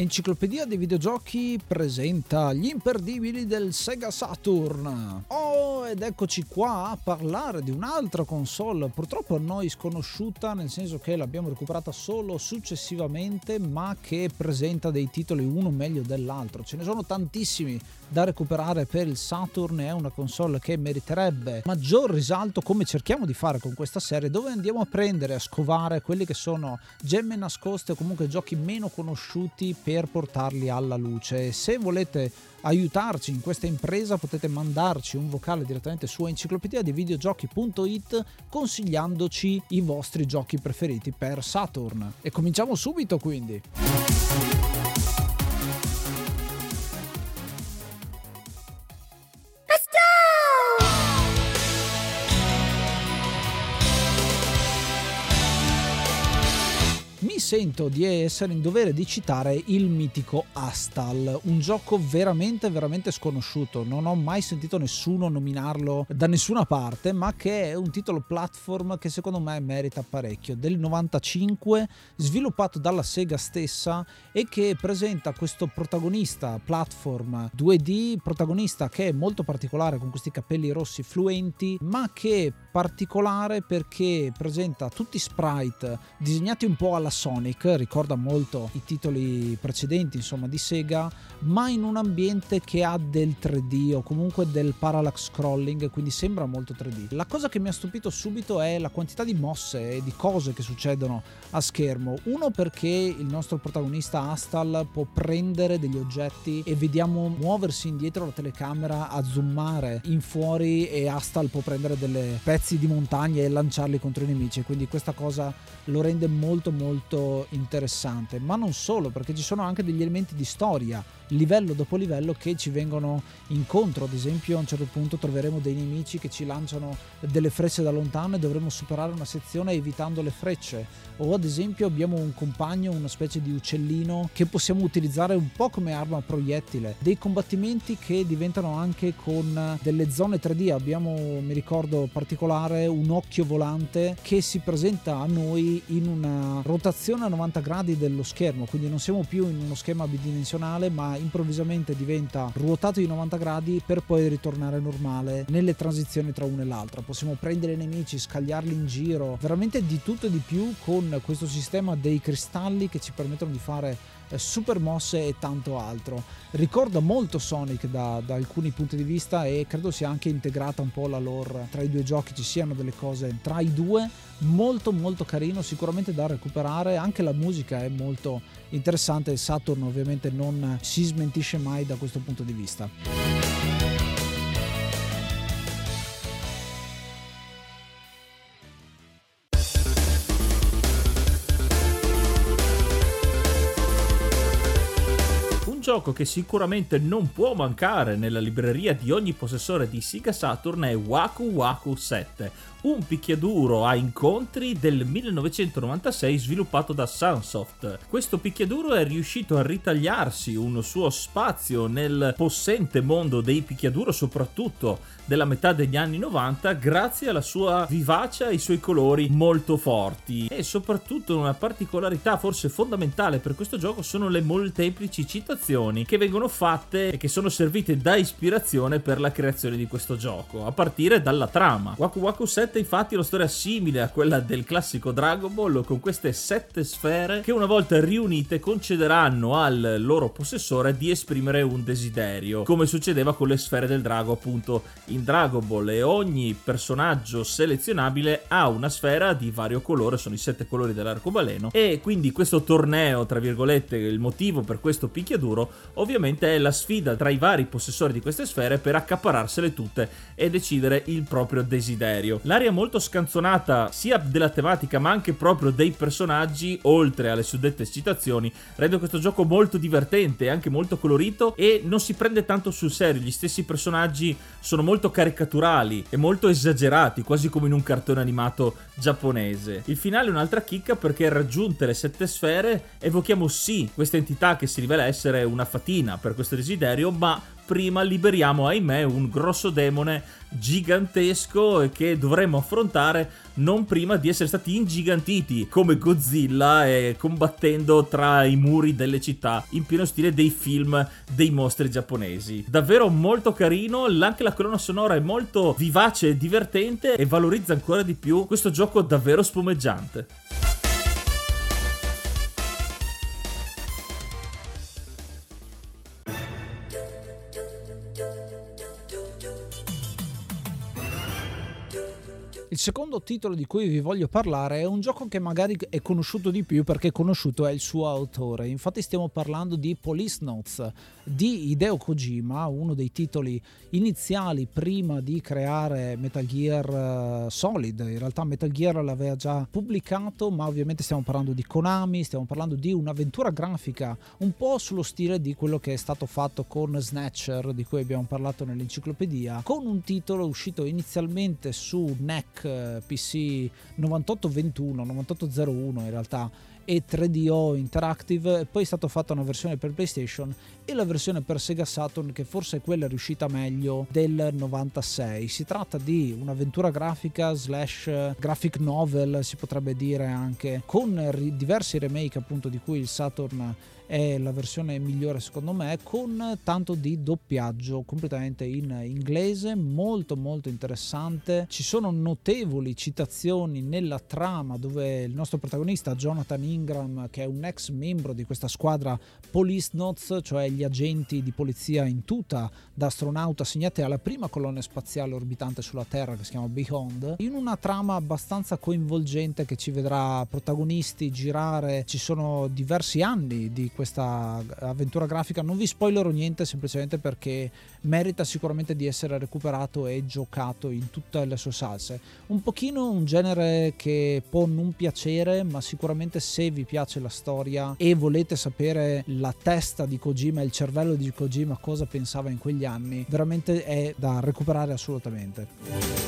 Enciclopedia dei videogiochi presenta gli imperdibili del Sega Saturn. Oh, ed eccoci qua a parlare di un'altra console, purtroppo a noi sconosciuta, nel senso che l'abbiamo recuperata solo successivamente, ma che presenta dei titoli uno meglio dell'altro. Ce ne sono tantissimi da recuperare per il Saturn, è una console che meriterebbe maggior risalto come cerchiamo di fare con questa serie, dove andiamo a prendere, a scovare quelli che sono gemme nascoste o comunque giochi meno conosciuti per portarli alla luce. Se volete aiutarci in questa impresa potete mandarci un vocale direttamente su enciclopedia di videogiochi.it consigliandoci i vostri giochi preferiti per Saturn. E cominciamo subito quindi. Sento di essere in dovere di citare il mitico Astal, un gioco veramente veramente sconosciuto, non ho mai sentito nessuno nominarlo da nessuna parte, ma che è un titolo platform che secondo me merita parecchio, del 95, sviluppato dalla Sega stessa e che presenta questo protagonista platform 2D, protagonista che è molto particolare con questi capelli rossi fluenti, ma che è particolare perché presenta tutti sprite disegnati un po' alla Sony Sonic, ricorda molto i titoli precedenti insomma di Sega, ma in un ambiente che ha del 3D o comunque del parallax scrolling, quindi sembra molto 3D. La cosa che mi ha stupito subito è la quantità di mosse e di cose che succedono a schermo. Uno perché il nostro protagonista Astal può prendere degli oggetti e vediamo muoversi indietro la telecamera a zoomare in fuori e Astal può prendere delle pezzi di montagna e lanciarli contro i nemici, quindi questa cosa lo rende molto molto interessante, ma non solo, perché ci sono anche degli elementi di storia, livello dopo livello, che ci vengono incontro. Ad esempio, a un certo punto troveremo dei nemici che ci lanciano delle frecce da lontano e dovremo superare una sezione evitando le frecce. O ad esempio abbiamo un compagno, una specie di uccellino che possiamo utilizzare un po' come arma proiettile. Dei combattimenti che diventano anche con delle zone 3D. Abbiamo, mi ricordo particolare, un occhio volante che si presenta a noi in una rotazione rotazione a 90 gradi dello schermo, quindi non siamo più in uno schema bidimensionale, ma improvvisamente diventa ruotato di 90 gradi per poi ritornare normale nelle transizioni tra una e l'altra. Possiamo prendere i nemici, scagliarli in giro, veramente di tutto e di più con questo sistema dei cristalli che ci permettono di fare eh, super mosse e tanto altro. Ricorda molto Sonic da, da, alcuni punti di vista e credo sia anche integrata un po' la lore tra i due giochi, ci siano delle cose tra i due molto molto carino, sicuramente da recuperare, anche la musica è molto interessante, Saturn ovviamente non si smentisce mai da questo punto di vista. Gioco che sicuramente non può mancare nella libreria di ogni possessore di Sega Saturn è Waku Waku 7, un picchiaduro a incontri del 1996 sviluppato da Sunsoft. Questo picchiaduro è riuscito a ritagliarsi un suo spazio nel possente mondo dei picchiaduro, soprattutto della metà degli anni 90, grazie alla sua vivacia e ai suoi colori molto forti. E soprattutto una particolarità forse fondamentale per questo gioco sono le molteplici citazioni illustrazioni che vengono fatte e che sono servite da ispirazione per la creazione di questo gioco, a partire dalla trama. Waku Waku 7 infatti è una storia simile a quella del classico Dragon Ball con queste sette sfere che una volta riunite concederanno al loro possessore di esprimere un desiderio, come succedeva con le sfere del drago appunto in Dragon Ball e ogni personaggio selezionabile ha una sfera di vario colore, sono i sette colori dell'arcobaleno e quindi questo torneo, tra virgolette, il motivo per questo picchiaduro ovviamente è la sfida tra i vari possessori di queste sfere per accapararsele tutte e decidere il proprio desiderio. L'aria molto scanzonata sia della tematica ma anche proprio dei personaggi, oltre alle suddette citazioni, rende questo gioco molto divertente e anche molto colorito e non si prende tanto sul serio, gli stessi personaggi sono molto caricaturali e molto esagerati, quasi come in un cartone animato giapponese. Il finale è un'altra chicca perché raggiunte le sette sfere evochiamo sì questa entità che si rivela essere una fatina per questo desiderio, ma prima liberiamo, ahimè, un grosso demone gigantesco che dovremmo affrontare non prima di essere stati ingigantiti come Godzilla e combattendo tra i muri delle città in pieno stile dei film dei mostri giapponesi. Davvero molto carino, anche la colonna sonora è molto vivace e divertente e valorizza ancora di più questo gioco davvero spumeggiante. Il secondo titolo di cui vi voglio parlare è un gioco che magari è conosciuto di più perché conosciuto è il suo autore. Infatti stiamo parlando di Police Notes di Hideo Kojima, uno dei titoli iniziali prima di creare Metal Gear eh, Solid. In realtà Metal Gear l'aveva già pubblicato, ma ovviamente stiamo parlando di Konami, stiamo parlando di un'avventura grafica un po' sullo stile di quello che è stato fatto con Snatcher, di cui abbiamo parlato nell'enciclopedia, con un titolo uscito inizialmente su NEC PC 9821, 9801 in realtà e 3DO Interactive, poi è stata fatta una versione per PlayStation e la versione per Sega Saturn che forse è quella riuscita meglio del 96. Si tratta di un'avventura grafica slash graphic novel si potrebbe dire anche con diversi remake appunto di cui il Saturn è la versione migliore secondo me con tanto di doppiaggio completamente in inglese molto molto interessante. Ci sono notevoli citazioni nella trama dove il nostro protagonista Jonathan Ingram che è un ex membro di questa squadra Police Notes cioè gli agenti di polizia in tuta da astronauta assegnati alla prima colonna spaziale orbitante sulla Terra che si chiama Beyond in una trama abbastanza coinvolgente che ci vedrà protagonisti girare. Ci sono diversi anni di questa avventura grafica. Non vi spoilerò niente semplicemente perché merita sicuramente di essere recuperato e giocato in tutte le sue salse. Un pochino un genere che può non piacere, ma sicuramente se vi piace la storia e volete sapere la testa di Kojima il cervello di Kojima cosa pensava in quegli anni, veramente è da recuperare assolutamente.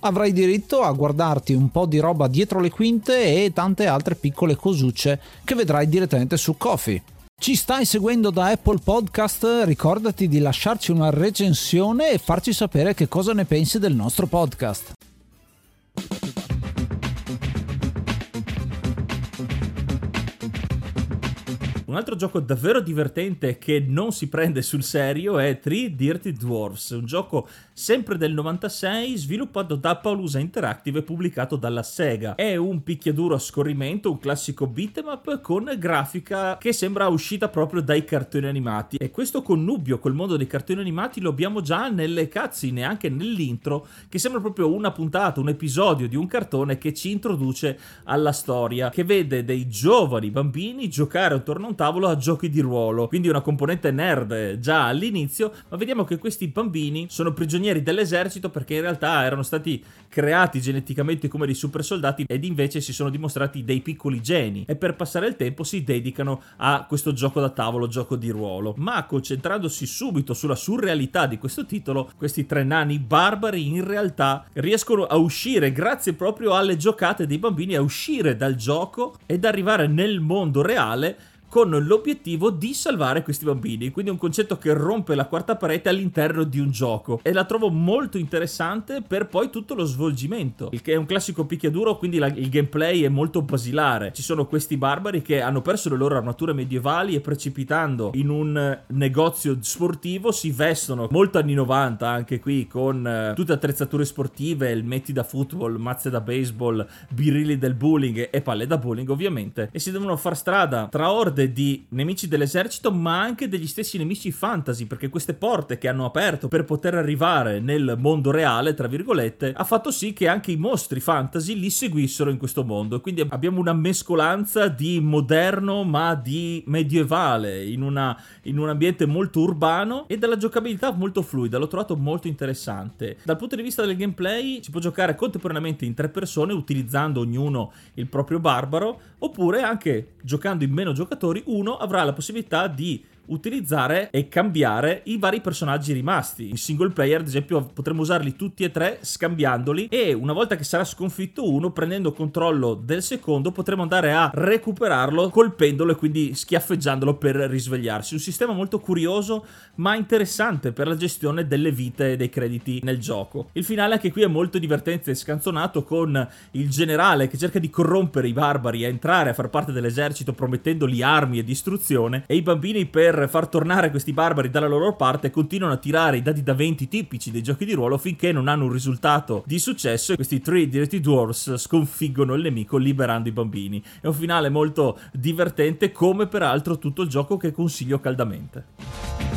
avrai diritto a guardarti un po' di roba dietro le quinte e tante altre piccole cosucce che vedrai direttamente su Kofi. Ci stai seguendo da Apple Podcast? Ricordati di lasciarci una recensione e farci sapere che cosa ne pensi del nostro podcast. Un altro gioco davvero divertente che non si prende sul serio è Three Dirty Dwarfs, un gioco sempre del 96 sviluppato da Paulusa Interactive e pubblicato dalla Sega. È un picchiaduro a scorrimento, un classico beat'em up con grafica che sembra uscita proprio dai cartoni animati e questo connubio col mondo dei cartoni animati lo abbiamo già nelle cutscene, anche nell'intro, che sembra proprio una puntata, un episodio di un cartone che ci introduce alla storia, che vede dei giovani bambini giocare attorno a un tavolo a giochi di ruolo, quindi una componente nerd già all'inizio, ma vediamo che questi bambini sono prigionieri dell'esercito perché in realtà erano stati creati geneticamente come dei super soldati ed invece si sono dimostrati dei piccoli geni e per passare il tempo si dedicano a questo gioco da tavolo, gioco di ruolo. Ma concentrandosi subito sulla surrealità di questo titolo, questi tre nani barbari in realtà riescono a uscire grazie proprio alle giocate dei bambini a uscire dal gioco ed arrivare nel mondo reale con l'obiettivo di salvare questi bambini. Quindi è un concetto che rompe la quarta parete all'interno di un gioco. E la trovo molto interessante per poi tutto lo svolgimento. Il che è un classico picchiaduro, quindi la, il gameplay è molto basilare. Ci sono questi barbari che hanno perso le loro armature medievali e precipitando in un negozio sportivo si vestono molto anni 90 anche qui con uh, tutte attrezzature sportive, elmetti da football, mazze da baseball, birilli del bowling e palle da bowling ovviamente. E si devono far strada tra orde orde di nemici dell'esercito, ma anche degli stessi nemici fantasy, perché queste porte che hanno aperto per poter arrivare nel mondo reale, tra virgolette, ha fatto sì che anche i mostri fantasy li seguissero in questo mondo. Quindi abbiamo una mescolanza di moderno ma di medievale in, una, in un ambiente molto urbano e dalla giocabilità molto fluida. L'ho trovato molto interessante. Dal punto di vista del gameplay si può giocare contemporaneamente in tre persone utilizzando ognuno il proprio barbaro oppure anche giocando in meno giocatori giocatori, uno avrà la possibilità di utilizzare e cambiare i vari personaggi rimasti. In single player, ad esempio, potremo usarli tutti e tre scambiandoli e una volta che sarà sconfitto uno, prendendo controllo del secondo, potremo andare a recuperarlo colpendolo e quindi schiaffeggiandolo per risvegliarsi. Un sistema molto curioso ma interessante per la gestione delle vite e dei crediti nel gioco. Il finale anche qui è molto divertente e scanzonato con il generale che cerca di corrompere i barbari a entrare a far parte dell'esercito promettendogli armi e distruzione e i bambini per far tornare questi barbari dalla loro parte continuano a tirare i dadi da 20 tipici dei giochi di ruolo finché non hanno un risultato di successo e questi Three Dirty Dwarfs sconfiggono il nemico liberando i bambini. È un finale molto divertente come peraltro tutto il gioco che consiglio caldamente.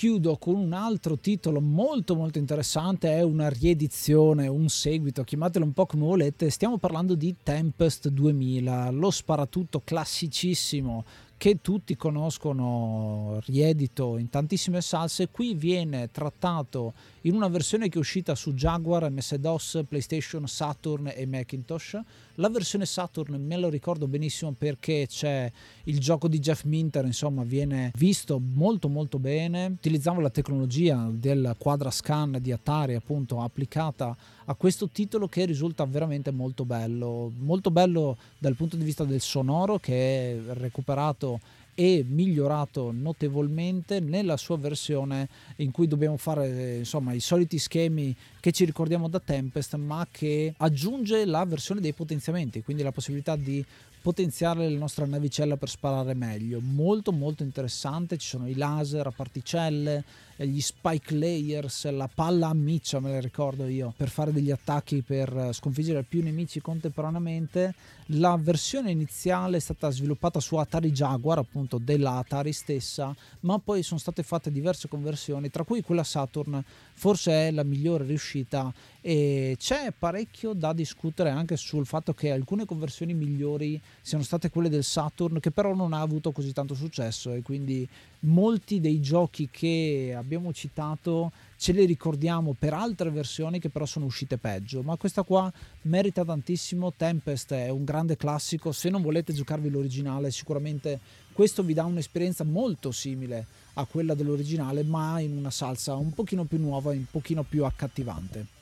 Chiudo con un altro titolo molto molto interessante, è una riedizione, un seguito, chiamatelo un po' come volete, stiamo parlando di Tempest 2000, lo sparatutto classicissimo che tutti conoscono, riedito in tantissime salse, qui viene trattato in una versione che è uscita su Jaguar, MS-DOS, PlayStation, Saturn e Macintosh. La versione Saturn me lo ricordo benissimo perché c'è il gioco di Jeff Minter, insomma, viene visto molto molto bene. Utilizzavo la tecnologia del quadra scan di Atari, appunto, applicata a questo titolo che risulta veramente molto bello, molto bello dal punto di vista del sonoro che è recuperato e migliorato notevolmente nella sua versione in cui dobbiamo fare insomma i soliti schemi che ci ricordiamo da Tempest ma che aggiunge la versione dei potenziamenti quindi la possibilità di potenziare la nostra navicella per sparare meglio molto molto interessante ci sono i laser a particelle gli spike layers, la palla a miccia, me la ricordo io, per fare degli attacchi per sconfiggere più nemici contemporaneamente. La versione iniziale è stata sviluppata su Atari Jaguar, appunto della Atari stessa, ma poi sono state fatte diverse conversioni, tra cui quella Saturn. Forse è la migliore riuscita e c'è parecchio da discutere anche sul fatto che alcune conversioni migliori siano state quelle del Saturn che però non ha avuto così tanto successo e quindi molti dei giochi che abbiamo citato ce li ricordiamo per altre versioni che però sono uscite peggio, ma questa qua merita tantissimo. Tempest è un grande classico, se non volete giocarvi l'originale sicuramente questo vi dà un'esperienza molto simile a quella dell'originale, ma in una salsa un pochino più nuova e un pochino più accattivante.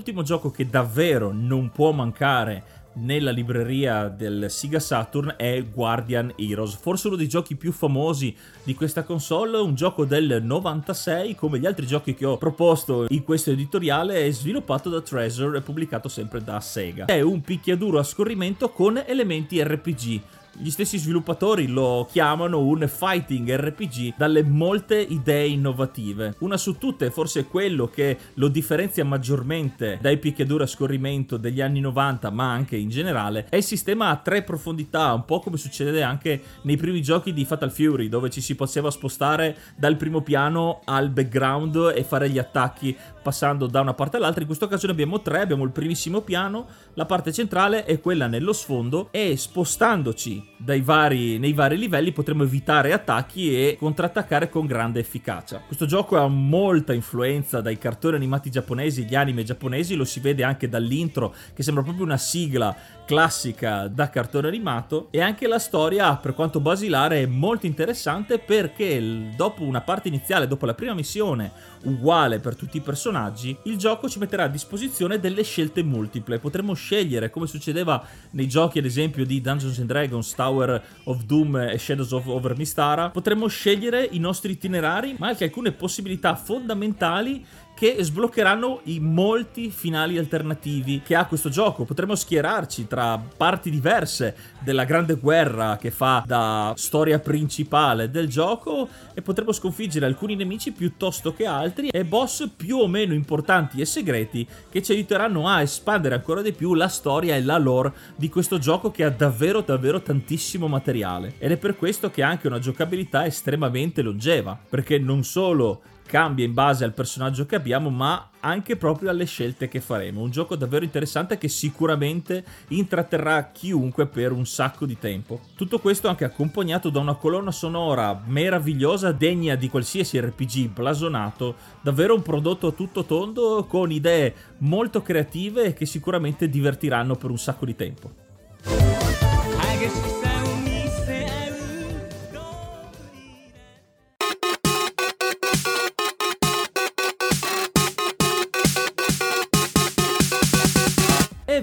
Un ultimo gioco che davvero non può mancare nella libreria del Sega Saturn è Guardian Heroes, forse uno dei giochi più famosi di questa console, un gioco del 96 come gli altri giochi che ho proposto in questo editoriale è sviluppato da Treasure e pubblicato sempre da Sega. È un picchiaduro a scorrimento con elementi RPG gli stessi sviluppatori lo chiamano un fighting RPG dalle molte idee innovative. Una su tutte, forse quello che lo differenzia maggiormente dai picchiaduro a scorrimento degli anni 90, ma anche in generale, è il sistema a tre profondità, un po' come succede anche nei primi giochi di Fatal Fury, dove ci si poteva spostare dal primo piano al background e fare gli attacchi passando da una parte all'altra. In questo caso ne abbiamo tre, abbiamo il primissimo piano, la parte centrale e quella nello sfondo e spostandoci vari, nei vari livelli potremo evitare attacchi e contrattaccare con grande efficacia. Questo gioco ha molta influenza dai cartoni animati giapponesi, gli anime giapponesi, lo si vede anche dall'intro che sembra proprio una sigla classica da cartone animato e anche la storia per quanto basilare è molto interessante perché dopo una parte iniziale, dopo la prima missione uguale per tutti i personaggi, il gioco ci metterà a disposizione delle scelte multiple. Potremo scegliere come succedeva nei giochi ad esempio di Dungeons and Dragons, Tower of Doom e Shadows of Over Mistara, potremo scegliere i nostri itinerari ma anche alcune possibilità fondamentali che sbloccheranno i molti finali alternativi che ha questo gioco. Potremo schierarci tra parti diverse della grande guerra che fa da storia principale del gioco e potremo sconfiggere alcuni nemici piuttosto che altri e boss più o meno importanti e segreti che ci aiuteranno a espandere ancora di più la storia e la lore di questo gioco che ha davvero davvero tantissimo materiale ed è per questo che ha anche una giocabilità estremamente longeva perché non solo cambia in base al personaggio che abbiamo, ma anche proprio alle scelte che faremo. Un gioco davvero interessante che sicuramente intratterrà chiunque per un sacco di tempo. Tutto questo anche accompagnato da una colonna sonora meravigliosa, degna di qualsiasi RPG blasonato, davvero un prodotto a tutto tondo con idee molto creative che sicuramente divertiranno per un sacco di tempo.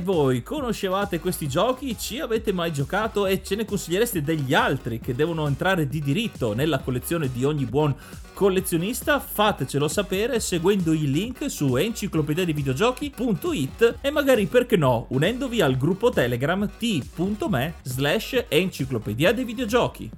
Voi conoscevate questi giochi? Ci avete mai giocato e ce ne consigliereste degli altri che devono entrare di diritto nella collezione di ogni buon collezionista? Fatecelo sapere seguendo i link su enciclopediadivideogiochi.it e magari perché no unendovi al gruppo Telegram t.me slash enciclopedia dei videogiochi.